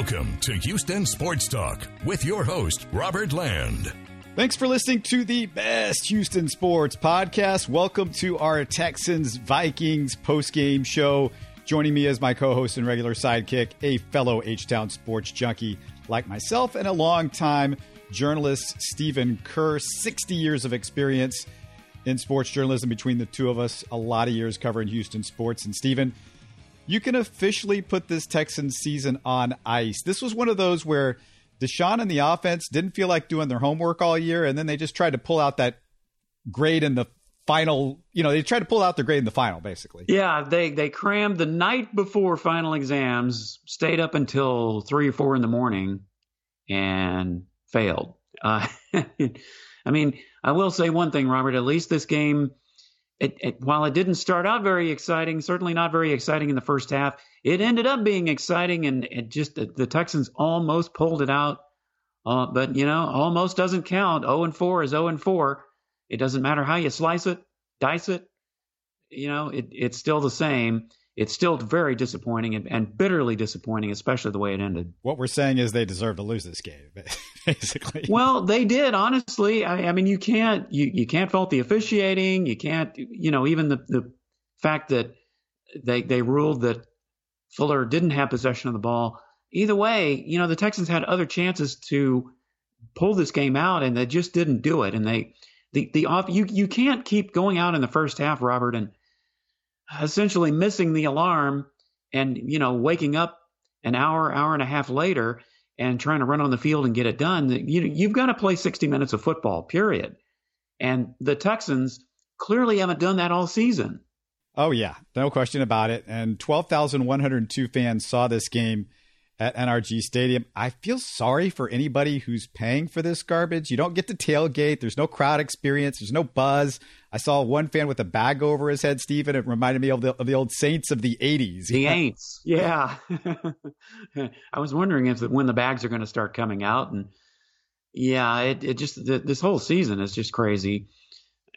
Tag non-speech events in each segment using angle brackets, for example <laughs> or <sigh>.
Welcome to Houston Sports Talk with your host, Robert Land. Thanks for listening to the best Houston sports podcast. Welcome to our Texans Vikings post-game show. Joining me as my co-host and regular sidekick, a fellow H-Town sports junkie like myself and a longtime journalist, Stephen Kerr. 60 years of experience in sports journalism between the two of us. A lot of years covering Houston sports. And Stephen, you can officially put this Texans season on ice. This was one of those where Deshaun and the offense didn't feel like doing their homework all year, and then they just tried to pull out that grade in the final. You know, they tried to pull out their grade in the final, basically. Yeah, they they crammed the night before final exams, stayed up until three or four in the morning, and failed. Uh, <laughs> I mean, I will say one thing, Robert. At least this game it, it, while it didn't start out very exciting, certainly not very exciting in the first half, it ended up being exciting, and it just the, the Texans almost pulled it out. Uh, but you know, almost doesn't count. 0 and 4 is 0 and 4. It doesn't matter how you slice it, dice it. You know, it, it's still the same it's still very disappointing and, and, bitterly disappointing, especially the way it ended. What we're saying is they deserve to lose this game, <laughs> basically. Well, they did, honestly. I, I, mean, you can't you, you can't fault the officiating. You can't, you know, even the the fact that they they ruled that Fuller didn't have possession of the ball. Either way, you know, the Texans had other chances to pull this game out, and they just didn't do it. And they the the off you you can't keep going out in the first half, Robert, and essentially missing the alarm and you know waking up an hour hour and a half later and trying to run on the field and get it done you you've got to play 60 minutes of football period. And the Texans clearly haven't done that all season. Oh yeah. No question about it. And 12,102 fans saw this game at NRG Stadium. I feel sorry for anybody who's paying for this garbage. You don't get to tailgate. There's no crowd experience. There's no buzz. I saw one fan with a bag over his head, Stephen. It reminded me of the, of the old Saints of the 80s. The Aints. <laughs> Yeah. <laughs> I was wondering if when the bags are going to start coming out. And yeah, it, it just, the, this whole season is just crazy.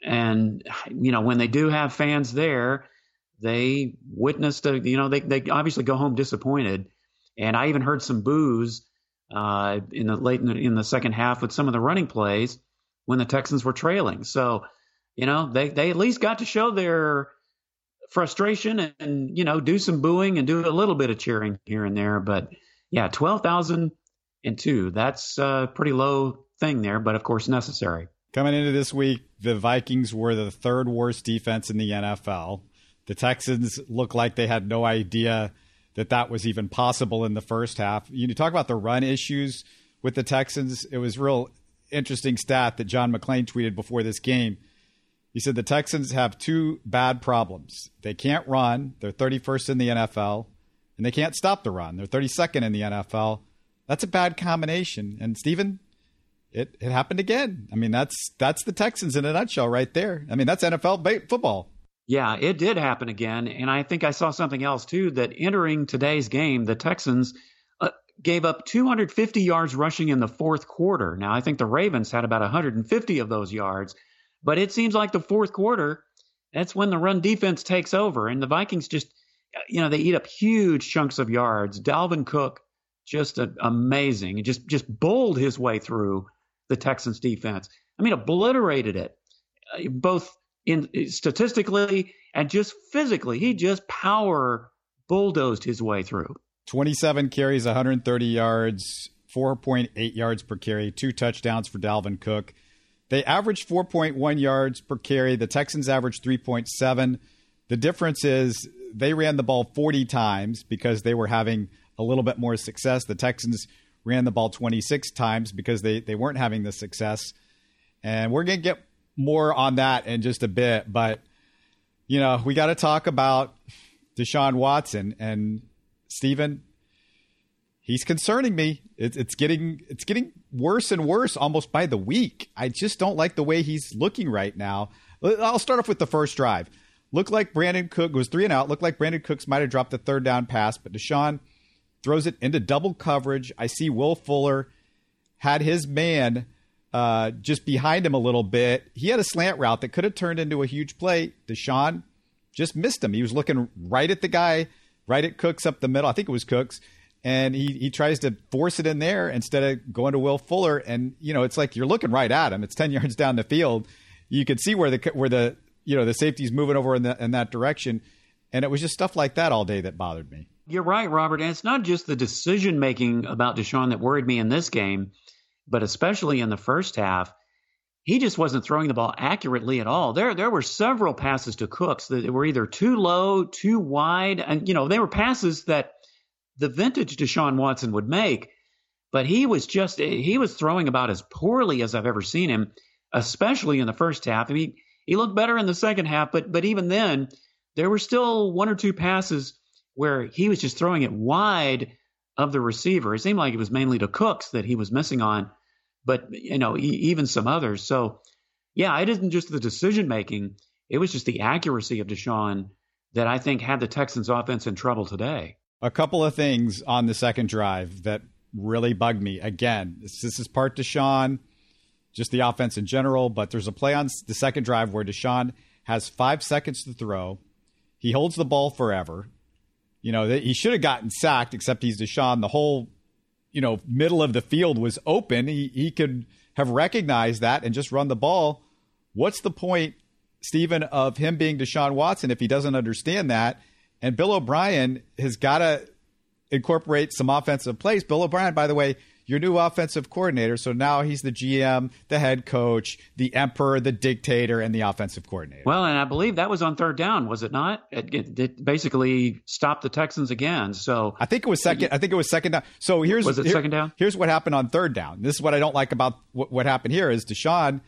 And, you know, when they do have fans there, they witnessed, a, you know, they, they obviously go home disappointed and I even heard some boos uh, in the late in the, in the, second half with some of the running plays when the Texans were trailing. So, you know, they they at least got to show their frustration and, and you know do some booing and do a little bit of cheering here and there. But yeah, twelve thousand and two. That's a pretty low thing there, but of course necessary. Coming into this week, the Vikings were the third worst defense in the NFL. The Texans looked like they had no idea that that was even possible in the first half. You talk about the run issues with the Texans. It was real interesting stat that John McClain tweeted before this game. He said the Texans have two bad problems. They can't run. They're 31st in the NFL, and they can't stop the run. They're 32nd in the NFL. That's a bad combination. And Stephen, it, it happened again. I mean, that's that's the Texans in a nutshell right there. I mean, that's NFL football. Yeah, it did happen again. And I think I saw something else too that entering today's game, the Texans uh, gave up 250 yards rushing in the fourth quarter. Now, I think the Ravens had about 150 of those yards, but it seems like the fourth quarter, that's when the run defense takes over. And the Vikings just, you know, they eat up huge chunks of yards. Dalvin Cook, just a, amazing. just, just bowled his way through the Texans defense. I mean, obliterated it, uh, both in statistically and just physically. He just power bulldozed his way through. 27 carries, 130 yards, 4.8 yards per carry, two touchdowns for Dalvin Cook. They averaged 4.1 yards per carry. The Texans averaged 3.7. The difference is they ran the ball 40 times because they were having a little bit more success. The Texans ran the ball 26 times because they, they weren't having the success. And we're going to get more on that in just a bit. But, you know, we got to talk about Deshaun Watson and Stephen. He's concerning me. It's, it's getting it's getting worse and worse almost by the week. I just don't like the way he's looking right now. I'll start off with the first drive. Looked like Brandin Cook was three and out. Looked like Brandin Cooks might have dropped the third down pass, but Deshaun throws it into double coverage. I see Will Fuller had his man uh, just behind him a little bit. He had a slant route that could have turned into a huge play. Deshaun just missed him. He was looking right at the guy, right at Cooks up the middle. I think it was Cooks. and he he tries to force it in there instead of going to Will Fuller. And you know, it's like you're looking right at him. It's ten <laughs> yards down the field. You could see where the where the you know the safety's moving over in, the, in that direction, and it was just stuff like that all day that bothered me. You're right, Robert. And it's not just the decision making about Deshaun that worried me in this game, but especially in the first half. He just wasn't throwing the ball accurately at all. There, there were several passes to Cooks that were either too low, too wide, and you know they were passes that the vintage Deshaun Watson would make. But he was just he was throwing about as poorly as I've ever seen him, especially in the first half. I mean, he looked better in the second half, but but even then, there were still one or two passes where he was just throwing it wide of the receiver. It seemed like it was mainly to Cooks that he was missing on, but you know even some others. So yeah, it isn't just the decision making; it was just the accuracy of Deshaun that I think had the Texans' offense in trouble today a couple of things on the second drive that really bugged me. Again, this, this is part Deshaun, just the offense in general, but there's a play on the second drive where Deshaun has five seconds to throw. He holds the ball forever. You know, he should have gotten sacked, except he's Deshaun. The whole, you know, middle of the field was open. He, he could have recognized that and just run the ball. What's the point, Stephen, of him being Deshaun Watson if he doesn't understand that? And Bill O'Brien has got to incorporate some offensive plays. Bill O'Brien, by the way, your new offensive coordinator. So now he's the GM, the head coach, the emperor, the dictator, and the offensive coordinator. Well, and I believe that was on third down, was it not? It, it, it basically stopped the Texans again. So I think it was second. I think it was second down. So here's was it here, second down? Here's what happened on third down. This is what I don't like about what, what happened here is Deshaun.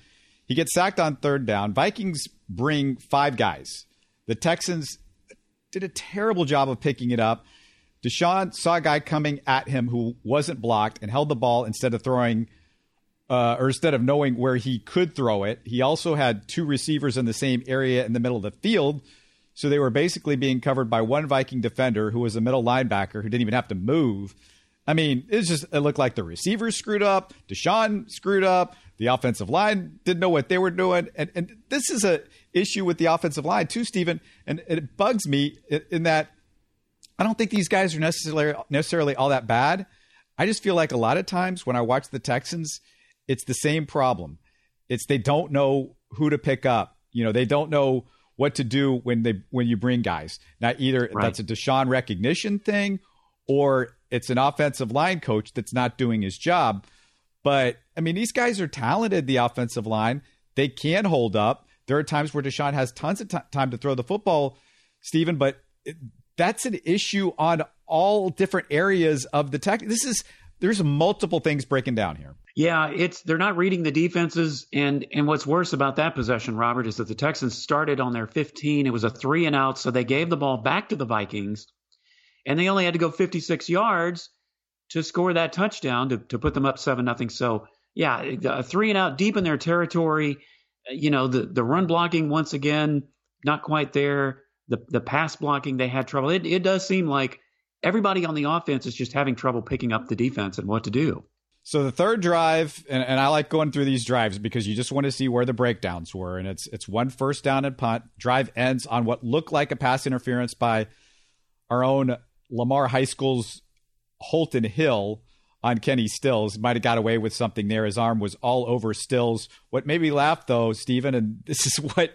He gets sacked on third down. Vikings bring five guys. The Texans did a terrible job of picking it up. Deshaun saw a guy coming at him who wasn't blocked and held the ball instead of throwing, uh, or instead of knowing where he could throw it. He also had two receivers in the same area in the middle of the field. So they were basically being covered by one Viking defender who was a middle linebacker who didn't even have to move. I mean, it just it looked like the receivers screwed up, Deshaun screwed up, the offensive line didn't know what they were doing, and and this is a issue with the offensive line too, Stephen. And it bugs me in that I don't think these guys are necessarily necessarily all that bad. I just feel like a lot of times when I watch the Texans, it's the same problem. It's they don't know who to pick up. You know, they don't know what to do when they when you bring guys. Now either right. that's a Deshaun recognition thing or it's an offensive line coach that's not doing his job. But I mean, these guys are talented, the offensive line. They can hold up. There are times where Deshaun has tons of t- time to throw the football, Stephen, but it, that's an issue on all different areas of the tech. This is there's multiple things breaking down here. Yeah, it's they're not reading the defenses, and and what's worse about that possession, Robert, is that the Texans started on their 15. It was a three and out, so they gave the ball back to the Vikings and they only had to go 56 yards to score that touchdown to, to put them up seven nothing. So yeah, a three and out deep in their territory. You know the the run blocking once again not quite there. The the pass blocking they had trouble. It it does seem like everybody on the offense is just having trouble picking up the defense and what to do. So the third drive, and, and, I like going through these drives because you just want to see where the breakdowns were. And it's it's one first down and punt. Drive ends on what looked like a pass interference by our own Lamar High School's Holton Hill on Kenny Stills. Might have got away with something there. His arm was all over Stills. What made me laugh though, Stephen, and <laughs> this is what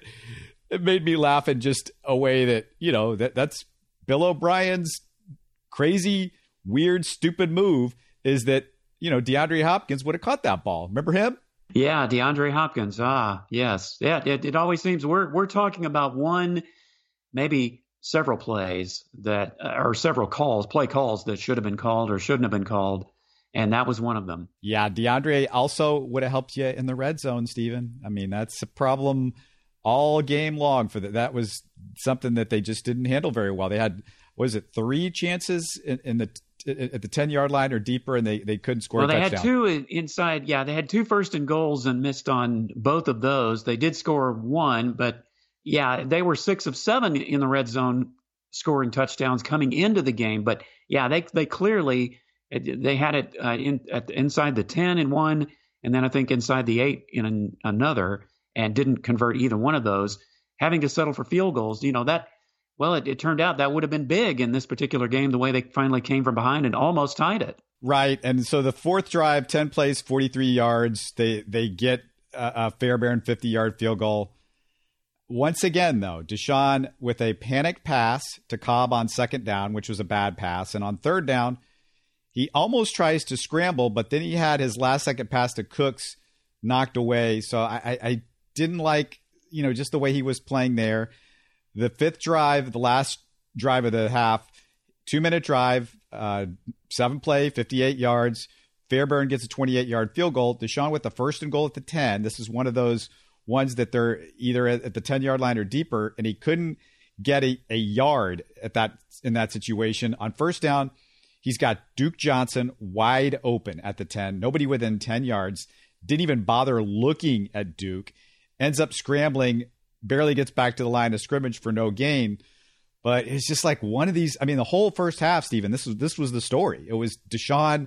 it made me laugh in just a way that, you know, that that's Bill O'Brien's crazy, weird, stupid move is that, you know, DeAndre Hopkins would have caught that ball. Remember him? Yeah, DeAndre Hopkins. Ah, yes. Yeah, it, it always seems we're we're talking about one maybe several plays that uh, or several calls, play calls that should have been called or shouldn't have been called. And that was one of them. Yeah, DeAndre also would have helped you in the red zone, Stephen. I mean, that's a problem all game long for that. That was something that they just didn't handle very well. They had was it three chances in, in the at the 10 yard line or deeper and they, they couldn't score well, they touchdown. had two inside yeah they had two first and goals and missed on both of those they did score one but yeah, they were six of seven in the red zone scoring touchdowns coming into the game. But yeah, they they clearly they had it uh, in, at, inside the ten in one, and then I think inside the eight in an, another, and didn't convert either one of those. Having to settle for field goals, you know that well, it, it turned out that would have been big in this particular game, the way they finally came from behind and almost tied it. Right. And so the fourth drive, 10 plays, 43 yards. They they get a, a Fairbairn 50 yard field goal. Once again, though, Deshaun with a panic pass to Cobb on second down, which was a bad pass. And on third down, he almost tries to scramble, but then he had his last second pass to Cooks knocked away. So I, I, I didn't like, you know, just the way he was playing there. The fifth drive, the last drive of the half, two minute drive, uh, seven play, 58 yards. Fairbairn gets a 28 yard field goal. Deshaun with the first and goal at the 10. This is one of those ones that they're either at the 10 yard line or deeper, and he couldn't get a, a yard at that in that situation. On first down, he's got Duke Johnson wide open at the 10, nobody within 10 yards. Didn't even bother looking at Duke. Ends up scrambling barely gets back to the line of scrimmage for no gain. But it's just like one of these. I mean, the whole first half, Stephen. This was this was the story. It was Deshaun,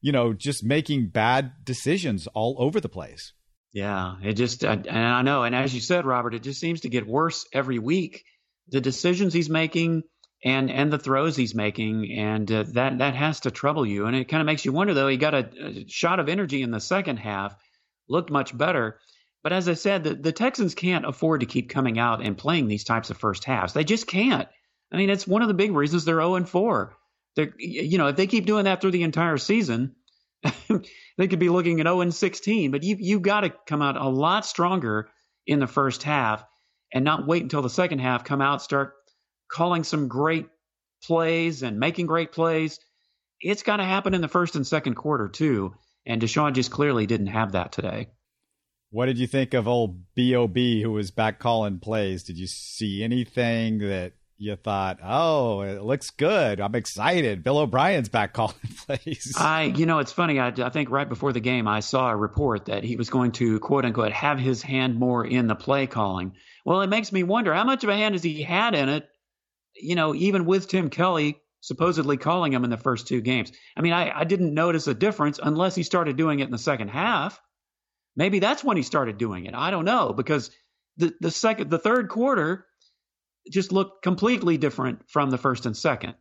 you know, just making bad decisions all over the place. Yeah, it just and I know, and as you said, Robert, it just seems to get worse every week. The decisions he's making and and the throws he's making, and uh, that that has to trouble you. And it kind of makes you wonder, though. He got a, a shot of energy in the second half, looked much better but as I said, the, the Texans can't afford to keep coming out and playing these types of first halves. They just can't. I mean, it's one of the big reasons they're 0 and 4. They're, you know, if they keep doing that through the entire season, <laughs> they could be looking at 0 and 16. But you you got to come out a lot stronger in the first half and not wait until the second half. Come out, start calling some great plays and making great plays. It's got to happen in the first and second quarter too. And Deshaun just clearly didn't have that today. What did you think of old B.O.B. who was back calling plays? Did you see anything that you thought, oh, it looks good. I'm excited. Bill O'Brien's back calling <laughs> plays. I, you know, it's funny. I, I, think right before the game, I saw a report that he was going to quote unquote have his hand more in the play calling. Well, it makes me wonder how much of a hand has he had in it, you know, even with Tim Kelly supposedly calling him in the first two games. I mean, I, I didn't notice a difference unless he started doing it in the second half. Maybe that's when he started doing it. I don't know because the the second the third quarter just looked completely different from the first and second.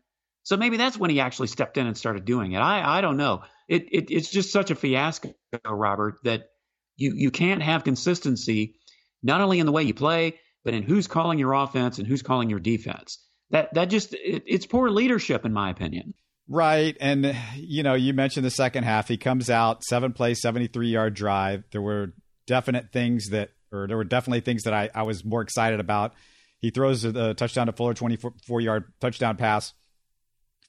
So maybe that's when he actually stepped in and started doing it. I I don't know. It, it it's just such a fiasco, Robert, that you you can't have consistency not only in the way you play, but in who's calling your offense and who's calling your defense. That that just it, it's poor leadership in my opinion. Right. And, you know, you mentioned the second half. He comes out, seven play, 73 yard drive. There were definite things that, or there were definitely things that I, I was more excited about. He throws a, touchdown to Fuller, 24 yard touchdown pass.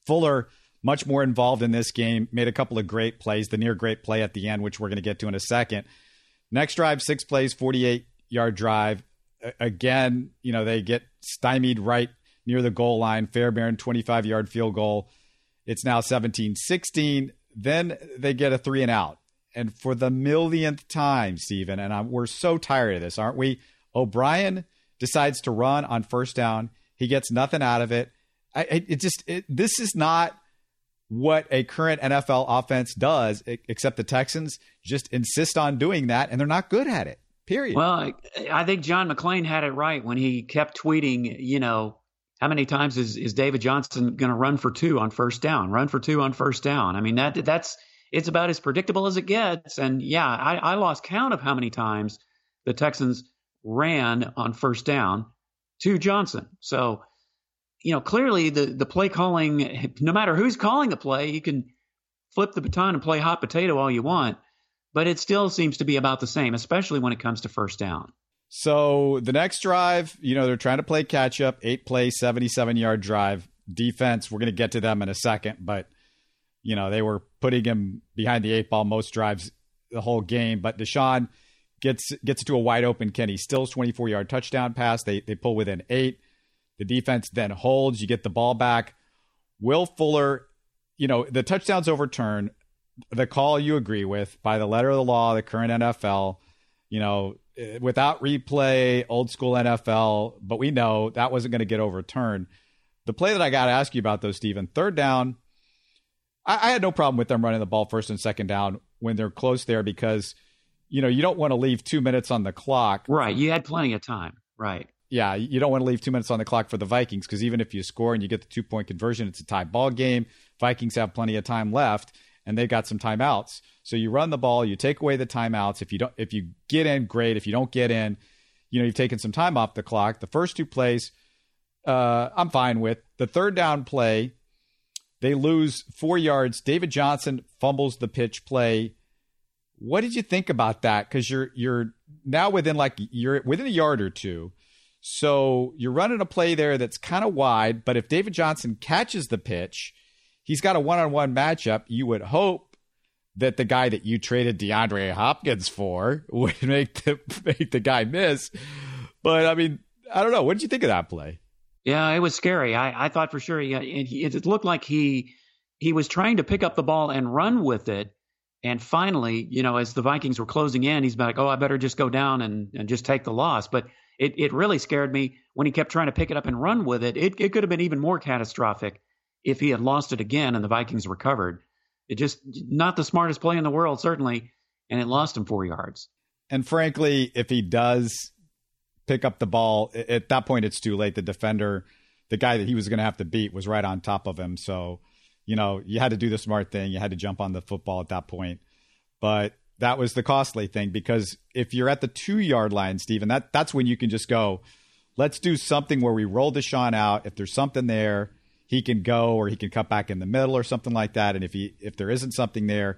Fuller, much more involved in this game, made a couple of great plays, the near great play at the end, which we're going to get to in a second. Next drive, six plays, 48 yard drive. Again, you know, they get stymied right near the goal line. Fairbairn, 25 yard field goal. It's now 17 16. Then they get a three and out. And for the millionth time, Stephen, and I'm, we're so tired of this, aren't we? O'Brien decides to run on first down. He gets nothing out of it. I, it just it, this is not what a current NFL offense does, except the Texans just insist on doing that, and they're not good at it. Period. Well, I think John McClain had it right when he kept tweeting, you know, how many times is, is David Johnson going to run for two on first down? Run for two on first down. I mean that that's it's about as predictable as it gets. And yeah, I, I lost count of how many times the Texans ran on first down to Johnson. So you know clearly the the play calling, no matter who's calling the play, you can flip the baton and play hot potato all you want, but it still seems to be about the same, especially when it comes to first down. So the next drive, you know, they're trying to play catch up, eight play, 77 yard drive. Defense, we're going to get to them in a second, but, you know, they were putting him behind the eight ball most drives the whole game. But Deshaun gets gets to a wide open Kenny Stills 24 yard touchdown pass. They, they pull within eight. The defense then holds. You get the ball back. Will Fuller, you know, the touchdown's overturned. The call you agree with by the letter of the law, the current NFL, you know, without replay, old school NFL, but we know that wasn't going to get overturned. The play that I got to ask you about, though, Stephen, third down, I, I, had no problem with them running the ball first and second down when they're close there because, you know, you don't want to leave two minutes on the clock. Right. You had plenty of time. Right. yeah, you don't want to leave two minutes on the clock for the Vikings because even if you score and you get the two point conversion, it's a tie ball game. Vikings have plenty of time left and they've got some timeouts. So you run the ball, you take away the timeouts. If you don't, if you get in, great. If you don't get in, you know you've taken some time off the clock. The first two plays, uh, I'm fine with. The third down play, they lose four yards. David Johnson fumbles the pitch play. What did you think about that? Because you're you're now within like you're within a yard or two. So you're running a play there that's kind of wide, but if David Johnson catches the pitch, he's got a one-on-one matchup. You would hope that the guy that you traded DeAndre Hopkins for <laughs> would make the make the guy miss. But I mean, I don't know. What did you think of that play? Yeah, it was scary. I, I thought for sure he, it looked like he he was trying to pick up the ball and run with it. And finally, you know, as the Vikings were closing in, he's like, "Oh, I better just go down and, and just take the loss." But it, it really scared me when he kept trying to pick it up and run with it. It, it could have been even more catastrophic if he had lost it again and the Vikings recovered. It just not the smartest play in the world, certainly, and it lost him four yards. And frankly, if he does pick up the ball, at that point, it's too late. The defender, the guy that he was going to have to beat, was right on top of him. So, you know, you had to do the smart thing. You had to jump on the football at that point. But that was the costly thing because if you're at the two yard line, Stephen, that that's when you can just go, let's do something where we roll Deshaun out. If there's something there, he can go or he can cut back in the middle or something like that. And if he if there isn't something there,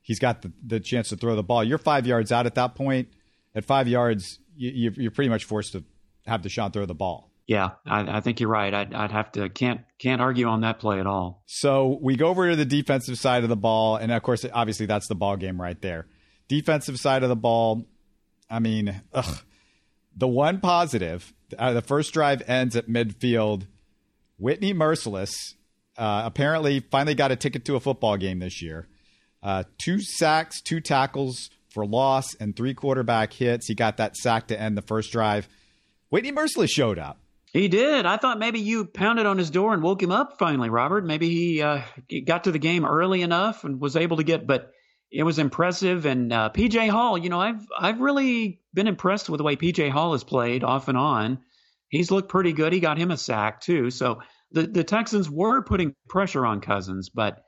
he's got the, the chance to throw the ball. You're five yards out at that point. At five yards, you, you're pretty much forced to have Deshaun throw the ball. Yeah, I, I, think you're right. I'd, I'd, have to can't can't argue on that play at all. So we go over to the defensive side of the ball, and of course, obviously, that's the ball game right there. Defensive side of the ball, I mean, ugh, the one positive, uh, the first drive ends at midfield. Whitney Mercilus uh, apparently finally got a ticket to a football game this year. Uh, two sacks, two tackles for loss, and three quarterback hits. He got that sack to end the first drive. Whitney Mercilus showed up. He did. I thought maybe you pounded on his door and woke him up finally, Robert. Maybe he, uh, got to the game early enough and was able to get, but it was impressive. And uh, PJ Hall, you know, I've I've really been impressed with the way PJ Hall has played off and on. He's looked pretty good. He got him a sack too. So the the Texans were putting pressure on Cousins, but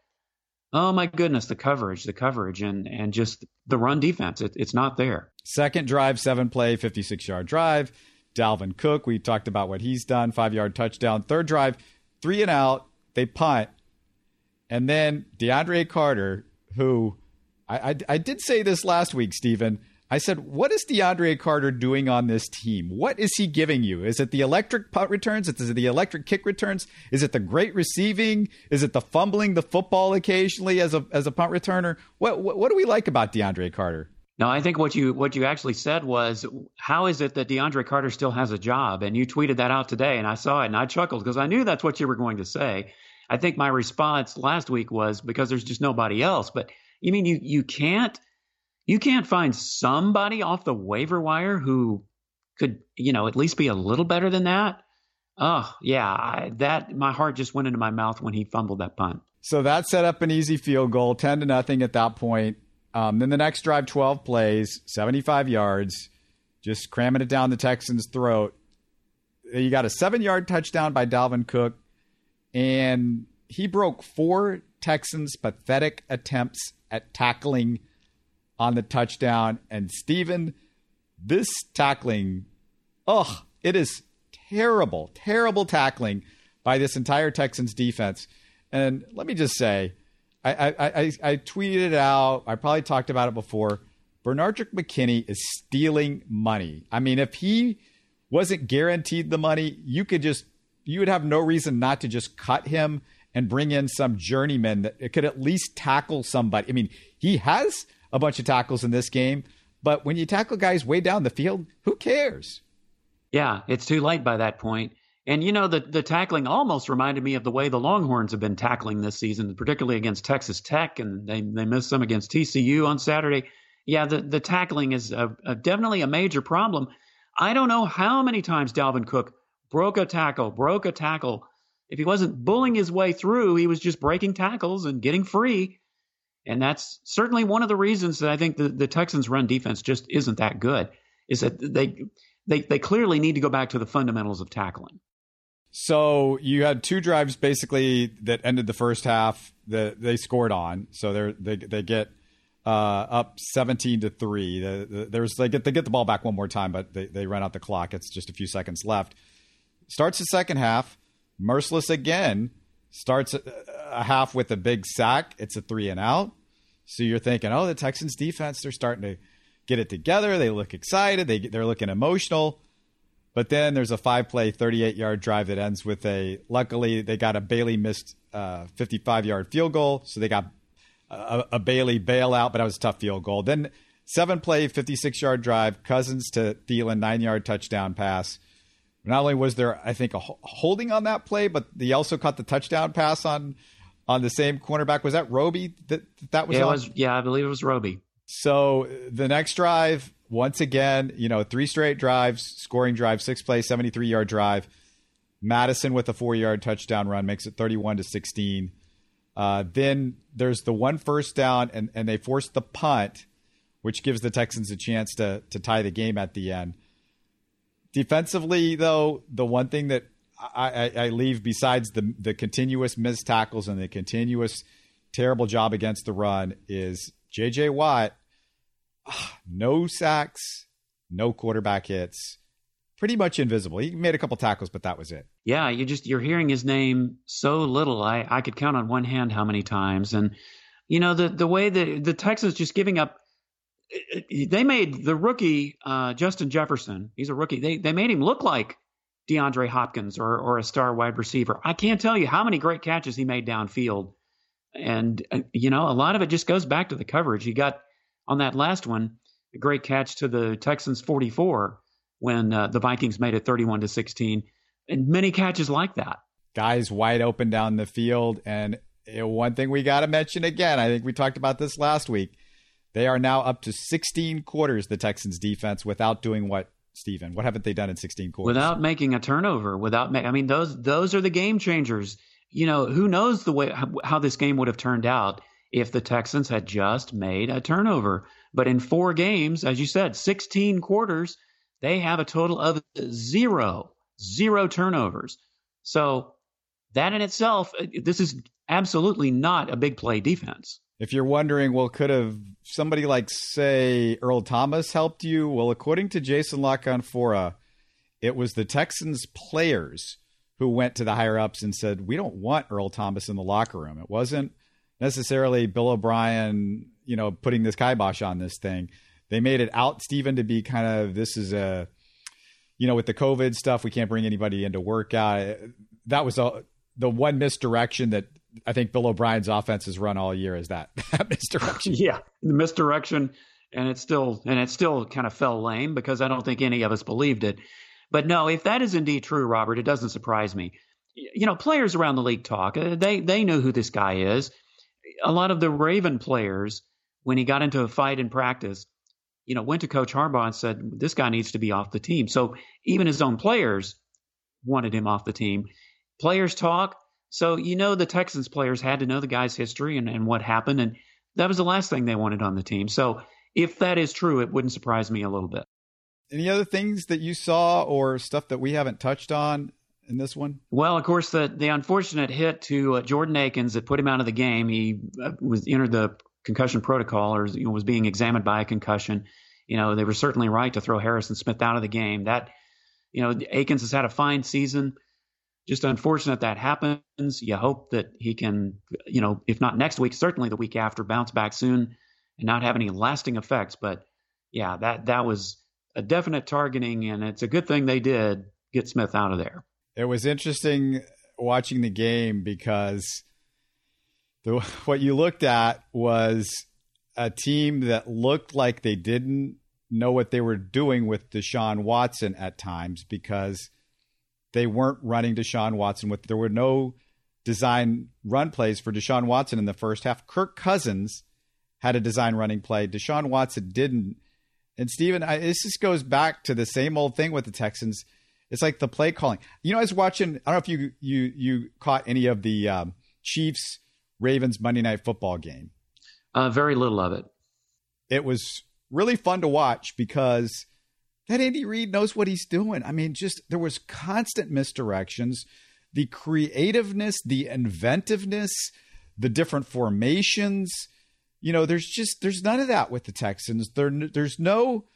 oh my goodness, the coverage, the coverage, and and just the run defense, it, it's not there. Second drive, seven play, fifty six yard drive. Dalvin Cook, we talked about what he's done, five yard touchdown. Third drive, three and out. They punt, and then DeAndre Carter, who I, I, I did say this last week, Stephen. I said, what is DeAndre Carter doing on this team? What is he giving you? Is it the electric punt returns? Is it the electric kick returns? Is it the great receiving? Is it the fumbling the football occasionally as a as a punt returner? What what, what do we like about DeAndre Carter? No, I think what you what you actually said was, how is it that DeAndre Carter still has a job? And you tweeted that out today, and I saw it and I chuckled because I knew that's what you were going to say. I think my response last week was because there's just nobody else, but you mean you you can't you can't find somebody off the waiver wire who could you know at least be a little better than that? Oh yeah, I, that my heart just went into my mouth when he fumbled that punt. So that set up an easy field goal, ten to nothing at that point. Um, then the next drive, twelve plays, seventy-five yards, just cramming it down the Texans' throat. You got a seven-yard touchdown by Dalvin Cook, and he broke four Texans' pathetic attempts at tackling on the touchdown. And Stephen, this tackling, ugh, it is terrible, terrible tackling by this entire Texans defense. And let me just say, I, I, I, I tweeted it out. I probably talked about it before. Benardrick McKinney is stealing money. I mean, if he wasn't guaranteed the money, you could just you would have no reason not to just cut him and bring in some journeyman that could at least tackle somebody. I mean, he has a bunch of tackles in this game, but when you tackle guys way down the field, who cares? Yeah, it's too late by that point. And you know, the the tackling almost reminded me of the way the Longhorns have been tackling this season, particularly against Texas Tech, and they they missed some against TCU on Saturday. Yeah, the the tackling is a, a, definitely a major problem. I don't know how many times Dalvin Cook broke a tackle, broke a tackle if he wasn't bullying his way through, he was just breaking tackles and getting free. And that's certainly one of the reasons that I think the, the Texans' run defense just isn't that good. Is that they they they clearly need to go back to the fundamentals of tackling. So you had two drives basically that ended the first half that they scored on. So they they they get uh, up seventeen to three. The, the, there's they get they get the ball back one more time, but they they run out the clock. It's just a few seconds left. Starts the second half. Mercilus again starts a, a half with a big sack. It's a three and out. So you're thinking, oh, the Texans defense, they're starting to get it together. They look excited. They they're looking emotional. But then there's a five play, 38 yard drive that ends with a. Luckily, they got a Bailey missed 55 uh, yard field goal, so they got a, a, Bailey bailout, but that was a tough field goal. Then seven play, 56 yard drive, Cousins to Thielen, nine yard touchdown pass. Not only was there, I think, a holding on that play, but they also caught the touchdown pass on on the same cornerback. Was that Roby that that was? Yeah, was. Yeah, I believe it was Roby. So the next drive, once again, you know, three straight drives, scoring drive, six play, 73 yard drive. Mattison with a four yard touchdown run makes it 31 to 16. Uh, then there's the one first down, and, and they force the punt, which gives the Texans a chance to to tie the game at the end. Defensively, though, the one thing that I, I, I leave besides the the continuous missed tackles and the continuous terrible job against the run is J.J. Watt ah, no sacks, no quarterback hits, pretty much invisible. He made a couple tackles, but that was it. Yeah, you just you're hearing his name so little. I I could count on one hand how many times. And you know the the way that the Texans just giving up. Eh, eh, they made the rookie uh, Justin Jefferson. He's a rookie. They they made him look like DeAndre Hopkins or or a star wide receiver. I can't tell you how many great catches he made downfield. And uh, you know a lot of it just goes back to the coverage. He got on that last one, a great catch to the Texans 44 when uh, the Vikings made it 31 to 16, and many catches like that. Guys wide open down the field, and one thing we got to mention again. I think we talked about this last week. They are now up to 16 quarters. The Texans defense without doing what Stephen? What haven't they done in 16 quarters? Without making a turnover, without ma- I mean those those are the game changers. You know, who knows the way how, how this game would have turned out if the Texans had just made a turnover. But in four games, as you said, 16 quarters, they have a total of zero, zero turnovers. So that in itself, uh, this is absolutely not a big play defense. If you're wondering, well, could have somebody like, say, Earl Thomas helped you? Well, according to Jason La Canfora, it was the Texans players who went to the higher ups and said, we don't want Earl Thomas in the locker room. It wasn't necessarily Bill O'Brien, you know, putting this kibosh on this thing. They made it out, Stephen, to be kind of this is a, you know, with the COVID stuff, we can't bring anybody into workout. That was a, the one misdirection that I think Bill O'Brien's offense has run all year is that, <laughs> that misdirection. Yeah, the misdirection, and it still and it still kind of fell lame because I don't think any of us believed it. But no, if that is indeed true, Robert, it doesn't surprise me. You know, players around the league talk. Uh, they they know who this guy is a lot of the Raven players, when he got into a fight in practice, you know, went to Coach Harbaugh and said, this guy needs to be off the team. So even his own players wanted him off the team. Players talk. So, you know, the Texans players had to know the guy's history and, and what happened. And that was the last thing they wanted on the team. So if that is true, it wouldn't surprise me a little bit. Any other things that you saw or stuff that we haven't touched on in this one? Well, of course, the the unfortunate hit to uh, Jordan Akins that put him out of the game. He uh, was entered the concussion protocol or you know, was being examined by a concussion. You know, they were certainly right to throw Harrison Smith out of the game. That, you know, Akins has had a fine season. Just unfortunate that happens. You hope that he can, you know, if not next week, certainly the week after, bounce back soon and not have any lasting effects. But yeah, that that was a definite targeting, and it's a good thing they did get Smith out of there it was interesting watching the game because the, what you looked at was a team that looked like they didn't know what they were doing with Deshaun Watson at times because they weren't running Deshaun Watson with there were no design run plays for Deshaun Watson in the first half. Kirk Cousins had a design running play. Deshaun Watson didn't. And Stephen, I, this just goes back to the same old thing with the Texans. It's like the play calling. You know, I was watching. I don't know if you you you caught any of the um, Chiefs Ravens Monday Night Football game. Uh, very little of it. It was really fun to watch because that Andy Reid knows what he's doing. I mean, just there was constant misdirections, the creativeness, the inventiveness, the different formations. You know, there's just there's none of that with the Texans. There, there's no.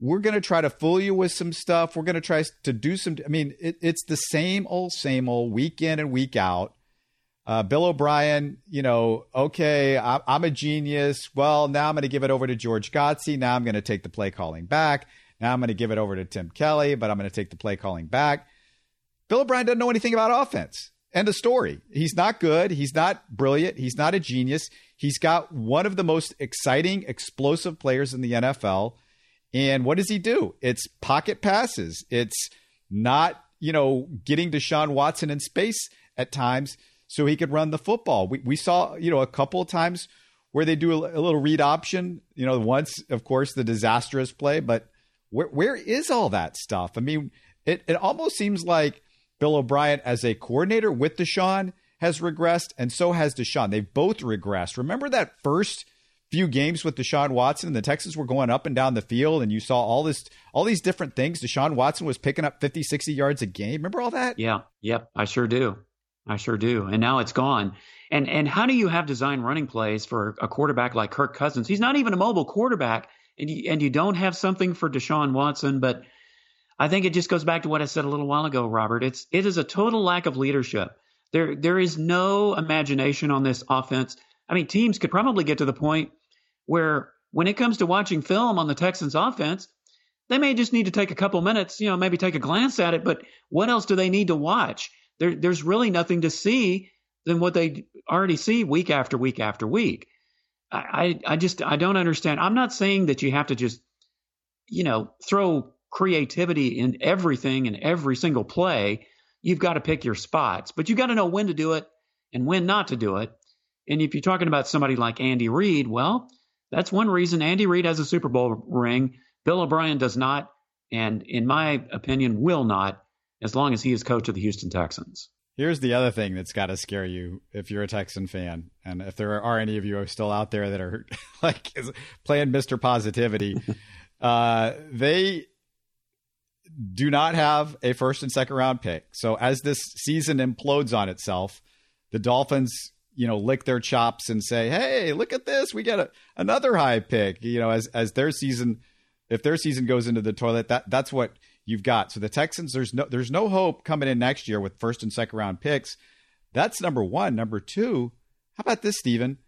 We're going to try to fool you with some stuff. We're going to try to do some. I mean, it, it's the same old, same old, week in and week out. Uh, Bill O'Brien, you know, okay, I, I'm a genius. Well, now I'm going to give it over to George Godsey. Now I'm going to take the play calling back. Now I'm going to give it over to Tim Kelly, but I'm going to take the play calling back. Bill O'Brien doesn't know anything about offense. End of story. He's not good. He's not brilliant. He's not a genius. He's got one of the most exciting, explosive players in the NFL. And what does he do? It's pocket passes. It's not, you know, getting Deshaun Watson in space at times so he could run the football. We, we saw, you know, a couple of times where they do a, a little read option. You know, once, of course, the disastrous play, but where where is all that stuff? I mean, it, it almost seems like Bill O'Brien as a coordinator with Deshaun has regressed, and so has Deshaun. They've both regressed. Remember that first few games with Deshaun Watson, and the Texans were going up and down the field, and you saw all this all these different things. Deshaun Watson was picking up 50, 60 yards a game. Remember all that? Yeah. Yep. I sure do. I sure do. And now it's gone. And and how do you have design running plays for a quarterback like Kirk Cousins? He's not even a mobile quarterback and you, and you don't have something for Deshaun Watson, but I think it just goes back to what I said a little while ago, Robert. It's it is a total lack of leadership. There there is no imagination on this offense. I mean, teams could probably get to the point where when it comes to watching film on the Texans offense, they may just need to take a couple minutes, you know, maybe take a glance at it, but what else do they need to watch? There, there's really nothing to see than what they already see week after week after week. I, I just I don't understand. I'm not saying that you have to just, you know, throw creativity in everything and every single play. You've got to pick your spots, but you've got to know when to do it and when not to do it. And if you're talking about somebody like Andy Reid, well, that's one reason Andy Reid has a Super Bowl ring. Bill O'Brien does not, and in my opinion, will not, as long as he is coach of the Houston Texans. Here's the other thing that's got to scare you if you're a Texan fan, and if there are any of you are still out there that are <laughs> like playing Mr. Positivity, <laughs> uh, they do not have a first and second round pick. So as this season implodes on itself, the Dolphins, you know, lick their chops and say, "Hey, look at this! We get a, another high pick." You know, as as their season, if their season goes into the toilet, that that's what you've got. So the Texans, there's no there's no hope coming in next year with first and second round picks. That's number one. Number two, how about this, Stephen?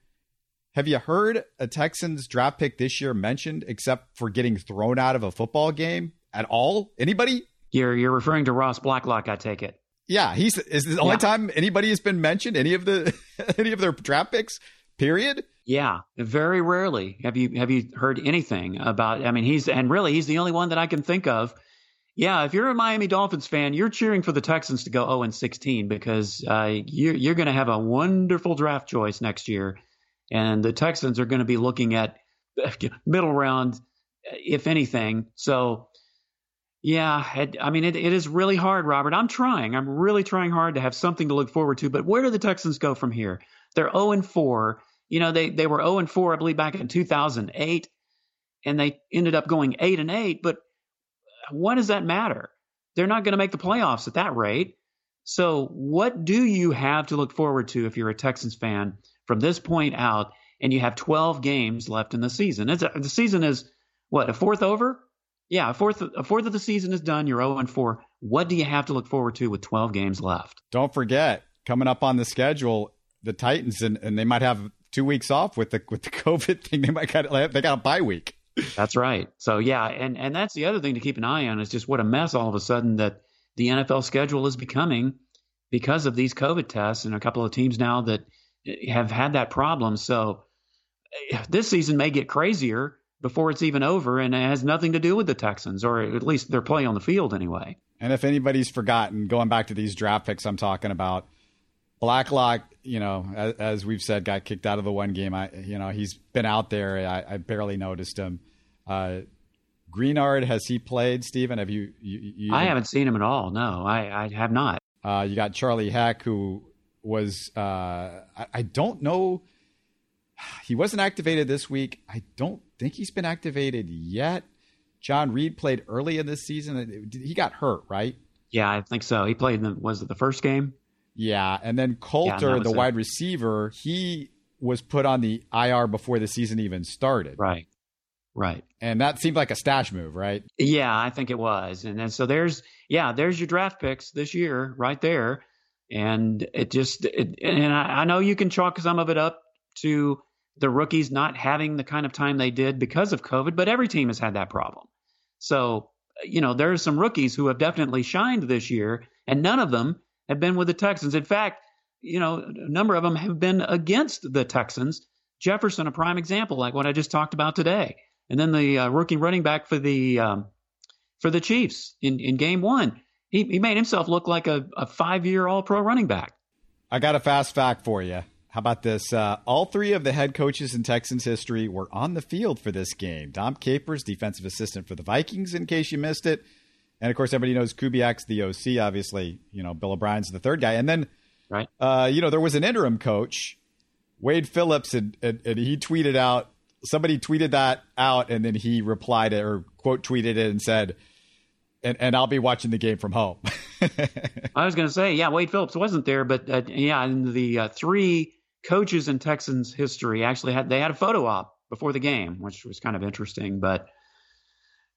Have you heard a Texans draft pick this year mentioned except for getting thrown out of a football game at all? Anybody? You're you're referring to Ross Blacklock, I take it. Yeah, he's is the only yeah. time anybody has been mentioned any of the <laughs> any of their draft picks. Period. Yeah, very rarely have you have you heard anything about. I mean, he's and really he's the only one that I can think of yeah, if you're a Miami Dolphins fan, you're cheering for the Texans to go 0 and 16 because uh, you're, you're going to have a wonderful draft choice next year, and the Texans are going to be looking at <laughs> middle round, if anything. So, yeah, it, I mean, it, it is really hard, Robert. I'm trying. I'm really trying hard to have something to look forward to. But where do the Texans go from here? They're 0 and 4. You know, they they were 0 and 4, I believe, back in 2008, and they ended up going 8 and 8. But what does that matter? They're not going to make the playoffs at that rate. So, what do you have to look forward to if you're a Texans fan from this point out and you have 12 games left in the season? A, the season is what, a fourth over? Yeah, a fourth a fourth of the season is done. You're 0 and 4. What do you have to look forward to with 12 games left? Don't forget, coming up on the schedule, the Titans and, and they might have two weeks off with the with the <laughs> COVID thing. They might got they got a bye week. That's right. So yeah, and and that's the other thing to keep an eye on is just what a mess all of a sudden that the NFL schedule is becoming because of these COVID tests and a couple of teams now that have had that problem. So eh, this season may get crazier before it's even over, and it has nothing to do with the Texans, or at least their play on the field anyway. And if anybody's forgotten, going back to these draft picks I'm talking about, Blacklock, you know, as, as, we've said, got kicked out of the one game. I, you know, he's been out there. I, I barely noticed him. Uh, Greenard, has he played? Stephen, have you? you, you I haven't seen him at all. No, I, I have not. Uh, you got Charlie Heck, who was uh, I, I, don't know. He wasn't activated this week. I don't think he's been activated yet. John Reid played early in this season. He got hurt, right? Yeah, I think so. He played in the, was it the first game? Yeah, and then Coulter, yeah, the it. wide receiver, he was put on the IR before the season even started. Right. Right. And that seemed like a stash move, right? Yeah, I think it was. And, then so there's yeah, there's your draft picks this year right there. And it just it, and I, I know you can chalk some of it up to the rookies not having the kind of time they did because of COVID, but every team has had that problem. So, you know, there's some rookies who have definitely shined this year, and none of them have been with the Texans. In fact, you know, a number of them have been against the Texans. Jefferson, a prime example, like what I just talked about today. And then the uh, rookie running back for the um, for the Chiefs in, in game one, he, he made himself look like a, a five year All Pro running back. I got a fast fact for you. How about this? Uh, all three of the head coaches in Texans history were on the field for this game. Dom Capers, defensive assistant for the Vikings, in case you missed it. And of course, everybody knows Kubiak's the OC, obviously. You know, Bill O'Brien's the third guy. And then, right. Uh, you know, there was an interim coach, Wade Phillips, and, and, and, he tweeted out, somebody tweeted that out, and then he replied it or quote tweeted it and said, and, and I'll be watching the game from home. <laughs> I was going to say, yeah, Wade Phillips wasn't there, but uh, yeah, in the uh, three coaches in Texans history actually had they had a photo op before the game, which was kind of interesting. But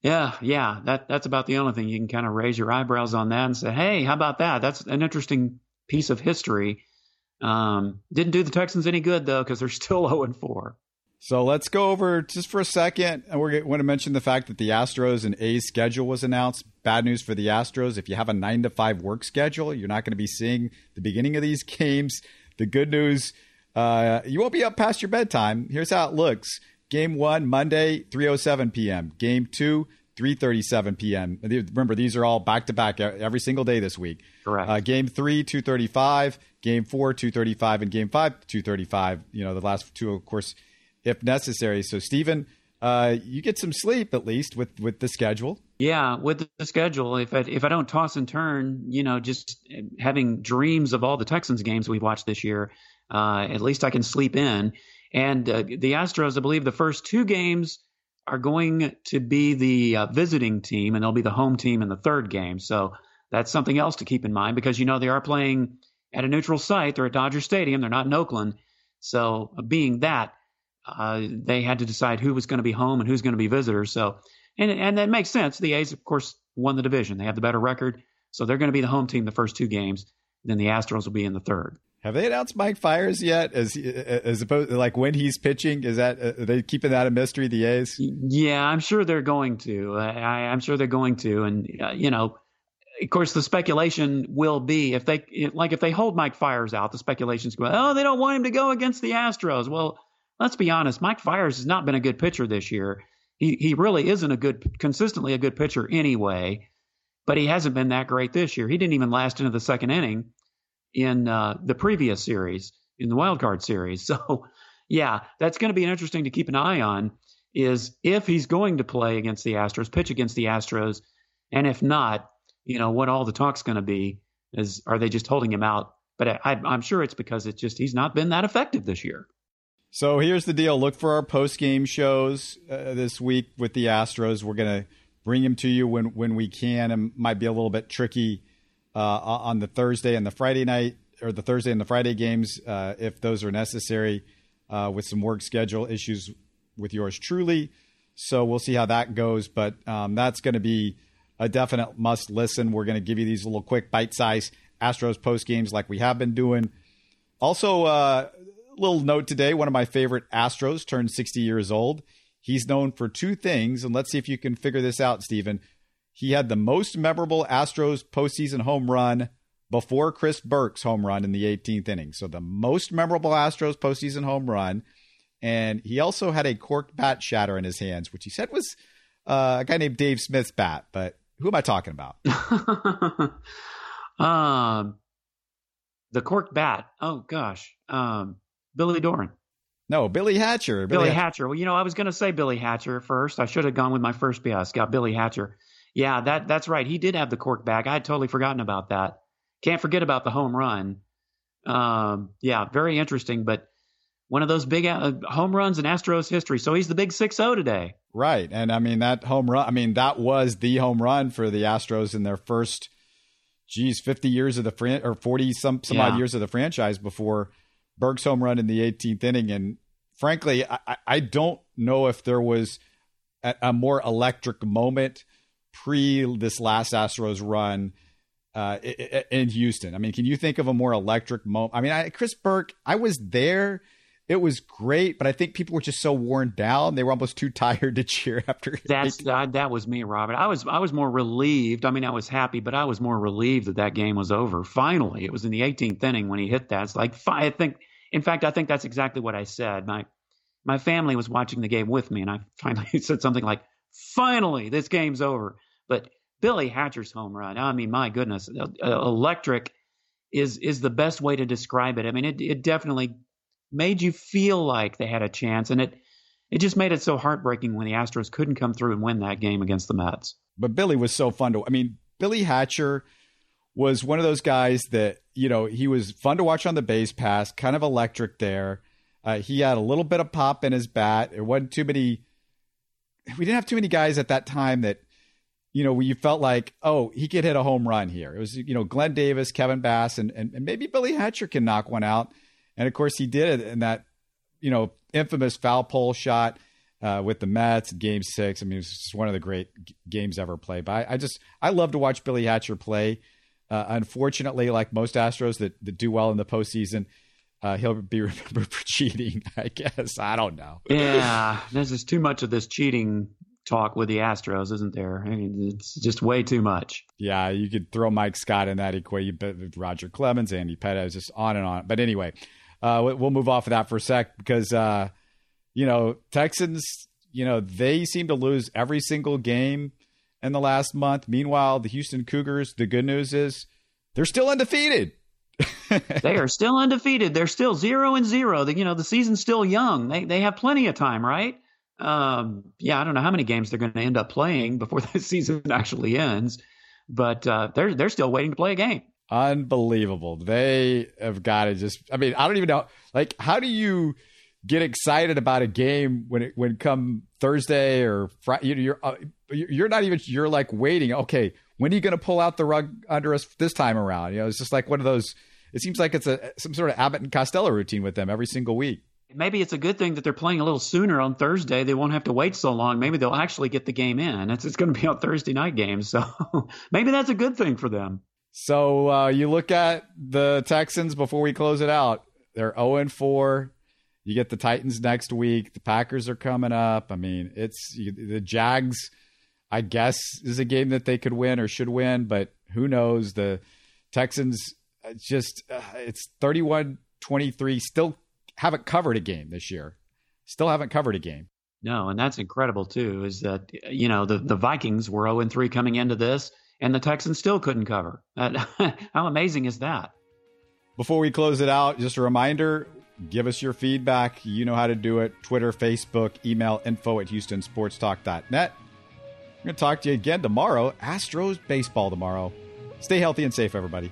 yeah, yeah, that that's about the only thing you can kind of raise your eyebrows on that and say, hey, how about that? That's an interesting piece of history. Um, didn't do the Texans any good though because they're <laughs> still 0 and 4. So let's go over just for a second. And we're going to mention the fact that the Astros and A's schedule was announced. Bad news for the Astros. If you have a nine to five work schedule, you're not going to be seeing the beginning of these <laughs> games. The good news uh, you won't be up past your bedtime. Here's how it looks. Game one, Monday, 3.07 p.m. Game two, 3.37 p.m. Remember, these are all back-to-back every single day this week. Correct. Uh, game three, 2.35. Game four, 2.35. And game five, 2.35. You know, the last two, of course, if necessary. So, Stephen, uh, you get some sleep at least with, with the schedule. Yeah, with the schedule, if I, if I don't toss and turn, you know, just having dreams of all the Texans games we've watched this year, uh, at least I can sleep in. And uh, the Astros, I believe, the first two games are going to be the uh, visiting team, and they'll be the home team in the third game. So that's something else to keep in mind because you know they are playing at a neutral site. They're at Dodger Stadium. They're not in Oakland. So uh, being that, uh, they had to decide who was going to be home and who's going to be visitors. So and and that makes sense. The A's, of course, won the division. They have the better record, so they're going to be the home team the first two games. Then the Astros will be in the third. Have they announced Mike Fiers yet? As as opposed like when he's pitching, is that are they keeping that a mystery? The A's? Yeah, I'm sure they're going to. I, am sure they're going to, and uh, you know, of course, the speculation will be if they like if they hold Mike Fiers out, the speculations go, oh, they don't want him to go against the Astros. Well, let's be honest, Mike Fiers has not been a good pitcher this year. He he really isn't a good consistently a good pitcher anyway, but he hasn't been that great this year. He didn't even last into the second inning in uh, the previous series, in the wild card series. <laughs> So, yeah, that's going to be interesting to keep an eye on. Is if he's going to play against the Astros, pitch against the Astros, and if not, you know what all the talk's going to be is are they just holding him out? But I, I'm sure it's because it's just he's not been that effective this year. So here's the deal: look for our post game shows uh, this week with the Astros. We're going to bring them to you when when we can. It might be a little bit tricky on the Thursday and the Friday night, or the Thursday and the Friday games, uh, if those are necessary, uh, with some work schedule issues with yours truly. So we'll see how that goes, but um, that's going to be a definite must listen. We're going to give you these little quick bite size Astros post games like we have been doing. Also, uh, little note today: one of my favorite Astros turned 60 years old. He's known for two things, and let's see if you can figure this out, Stephen. He had the most memorable Astros postseason home run before Chris Burke's home run in the 18th inning. So the most memorable Astros postseason home run. And he also had a corked bat shatter in his hands, which he said was uh, a guy named Dave Smith's bat. But who am I talking about? <laughs> um, the corked bat. Oh gosh, um, Billy Doran. No, Billy Hatcher. Billy, Billy Hatcher. Hatcher. Well, you know, I was going to say Billy Hatcher first. I should have gone with my first guess. Got Billy Hatcher. Yeah, that that's right. He did have the cork back. I had totally forgotten about that. Can't forget about the home run. Um, yeah, very interesting. But one of those big uh, home runs in Astros history. So he's the big 6-0 today. Right. And I mean, that home run, I mean, that was the home run for the Astros in their first, geez, 50 years of the, fran- or 40 some, some yeah. odd years of the franchise before Burke's home run in the 18th inning. And frankly, I, I don't know if there was a, a more electric moment pre this last Astros run uh, in Houston. I mean, can you think of a more electric moment? I mean, I, Chris Burke, I was there it was great, but I think people were just so worn down; they were almost too tired to cheer after. That's uh, that was me, Robert. I was I was more relieved. I mean, I was happy, but I was more relieved that that game was over. Finally, it was in the 18th inning when he hit that. It's like I think, in fact, I think that's exactly what I said. My my family was watching the game with me, and I <laughs> finally said something like, "Finally, this game's over." But Billy Hatcher's home run. I mean, my goodness, electric is is the best way to describe it. I mean, it it definitely made you feel like they had a chance, and it it just made it so heartbreaking when the Astros couldn't come through and win that game against the Mets. But Billy was so fun to. I mean, Billy Hatcher was one of those guys that you know he was fun to watch on the base pass, kind of electric there. Uh, he had a little bit of pop in his bat. It wasn't too many. We didn't have too many guys at that time that you know, you felt like, oh, he could hit a home run here. It was, you know, Glenn Davis, Kevin Bass, and, and, and maybe Billy Hatcher can knock one out. And of course, he did it in that, you know, infamous foul pole shot uh, with the Mets, Game Six. I mean, it was just one of the great g- games ever played. But I, I, just I love to watch Billy Hatcher play. Uh, unfortunately, like most Astros that, that do well in the postseason, uh, he'll be <laughs> remembered for cheating. I guess I don't know. Yeah, there's just too much of this cheating talk with the Astros, isn't there? I mean, it's just way too much. Yeah, you could throw Mike Scott in that equation, but Roger Clemens, Andy Pettitte, just on and on. But anyway, uh, we'll move off of that for a sec because uh, you know Texans, you know they seem to lose every single game in the last month. Meanwhile, the Houston Cougars, the good news is they're still undefeated. <laughs> they are still undefeated. They're still zero and zero. The, you know the season's still young. They they have plenty of time, right? Um, yeah, I don't know how many games they're going to end up playing before <laughs> the season actually ends, but uh, they're they're still waiting to play a game. Unbelievable. They have got to just. I mean, I don't even know. Like, how do you get excited about a game when it when come Thursday or Friday? You're uh, you're not even. You're like waiting. Okay, when are you going to pull out the rug under us this time around? You know, it's just like one of those. It seems like it's a some sort of Abbott and Costello routine with them every single week. Maybe it's a good thing that they're playing a little sooner on Thursday. They won't have to wait so long. Maybe they'll actually get the game in. It's, it's going to be on Thursday night games, so <laughs> maybe that's a good thing for them. So uh, you look at the Texans before we close it out. They're 0 and 4. You get the Titans next week. The Packers are coming up. I mean, it's the Jags. I guess is a game that they could win or should win, but who knows? The Texans just uh, it's 31-23 still haven't covered a game this year. Still haven't covered a game. No, and that's incredible too is that you know the the Vikings were 0 and 3 coming into this and the Texans still couldn't cover. <laughs> How amazing is that? Before we close it out, just a reminder give us your feedback. You know how to do it Twitter, Facebook, email info at HoustonSportsTalk.net. I'm going to talk to you again tomorrow. Astros baseball tomorrow. Stay healthy and safe, everybody.